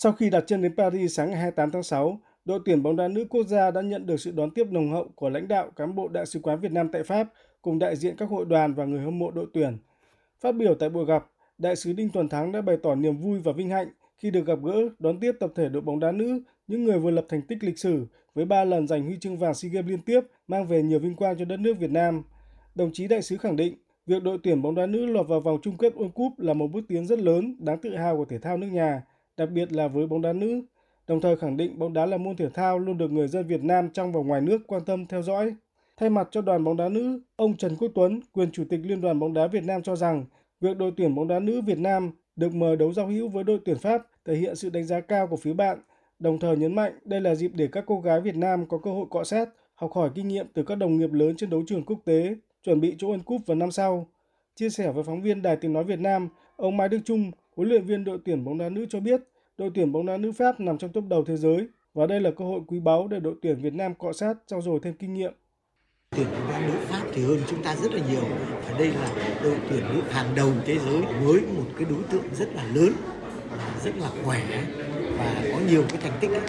Sau khi đặt chân đến Paris sáng ngày 28 tháng 6, đội tuyển bóng đá nữ quốc gia đã nhận được sự đón tiếp nồng hậu của lãnh đạo cán bộ Đại sứ quán Việt Nam tại Pháp cùng đại diện các hội đoàn và người hâm mộ đội tuyển. Phát biểu tại buổi gặp, Đại sứ Đinh Tuần Thắng đã bày tỏ niềm vui và vinh hạnh khi được gặp gỡ, đón tiếp tập thể đội bóng đá nữ, những người vừa lập thành tích lịch sử với 3 lần giành huy chương vàng SEA Games liên tiếp, mang về nhiều vinh quang cho đất nước Việt Nam. Đồng chí đại sứ khẳng định, việc đội tuyển bóng đá nữ lọt vào vòng chung kết World Cup là một bước tiến rất lớn, đáng tự hào của thể thao nước nhà, đặc biệt là với bóng đá nữ. Đồng thời khẳng định bóng đá là môn thể thao luôn được người dân Việt Nam trong và ngoài nước quan tâm theo dõi. Thay mặt cho đoàn bóng đá nữ, ông Trần Quốc Tuấn, quyền chủ tịch Liên đoàn bóng đá Việt Nam cho rằng, việc đội tuyển bóng đá nữ Việt Nam được mời đấu giao hữu với đội tuyển Pháp thể hiện sự đánh giá cao của phía bạn, đồng thời nhấn mạnh đây là dịp để các cô gái Việt Nam có cơ hội cọ sát, học hỏi kinh nghiệm từ các đồng nghiệp lớn trên đấu trường quốc tế, chuẩn bị cho World Cup vào năm sau. Chia sẻ với phóng viên Đài Tiếng Nói Việt Nam, ông Mai Đức Trung, huấn luyện viên đội tuyển bóng đá nữ cho biết, đội tuyển bóng đá nữ Pháp nằm trong top đầu thế giới và đây là cơ hội quý báu để đội tuyển Việt Nam cọ sát trao dồi thêm kinh nghiệm. Tuyển bóng đá nữ Pháp thì hơn chúng ta rất là nhiều và đây là đội tuyển nữ hàng đầu thế giới với một cái đối tượng rất là lớn, rất là khỏe và có nhiều cái thành tích ấy.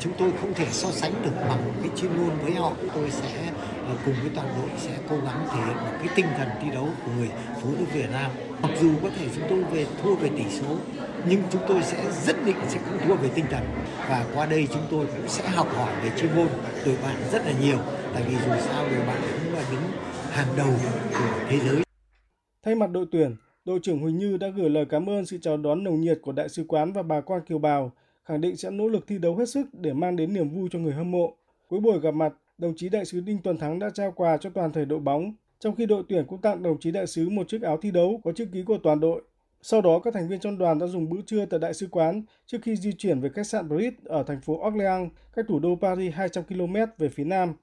chúng tôi không thể so sánh được bằng cái chuyên môn với họ. Tôi sẽ ờ, cùng với toàn đội sẽ cố gắng thể hiện một cái tinh thần thi đấu của người phụ nữ Việt Nam. Mặc dù có thể chúng tôi về thua về tỷ số nhưng chúng tôi sẽ rất định sẽ không thua về tinh thần. Và qua đây chúng tôi cũng sẽ học hỏi về chuyên môn từ bạn rất là nhiều. Tại vì dù sao đội bạn cũng là đứng hàng đầu của thế giới. Thay mặt đội tuyển, đội trưởng Huỳnh Như đã gửi lời cảm ơn sự chào đón nồng nhiệt của đại sứ quán và bà con kiều bào, khẳng định sẽ nỗ lực thi đấu hết sức để mang đến niềm vui cho người hâm mộ. Cuối buổi gặp mặt, đồng chí đại sứ Đinh Tuần Thắng đã trao quà cho toàn thể đội bóng, trong khi đội tuyển cũng tặng đồng chí đại sứ một chiếc áo thi đấu có chữ ký của toàn đội. Sau đó, các thành viên trong đoàn đã dùng bữa trưa tại đại sứ quán trước khi di chuyển về khách sạn Brit ở thành phố Orléans, cách thủ đô Paris 200 km về phía nam.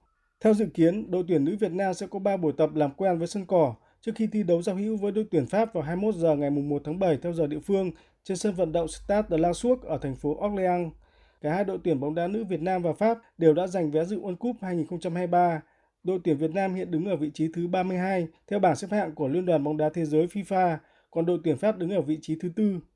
Theo dự kiến, đội tuyển nữ Việt Nam sẽ có 3 buổi tập làm quen với sân cỏ trước khi thi đấu giao hữu với đội tuyển Pháp vào 21 giờ ngày 1 tháng 7 theo giờ địa phương trên sân vận động Stade de la Source ở thành phố Orléans. Cả hai đội tuyển bóng đá nữ Việt Nam và Pháp đều đã giành vé dự World Cup 2023. Đội tuyển Việt Nam hiện đứng ở vị trí thứ 32 theo bảng xếp hạng của Liên đoàn bóng đá thế giới FIFA, còn đội tuyển Pháp đứng ở vị trí thứ tư.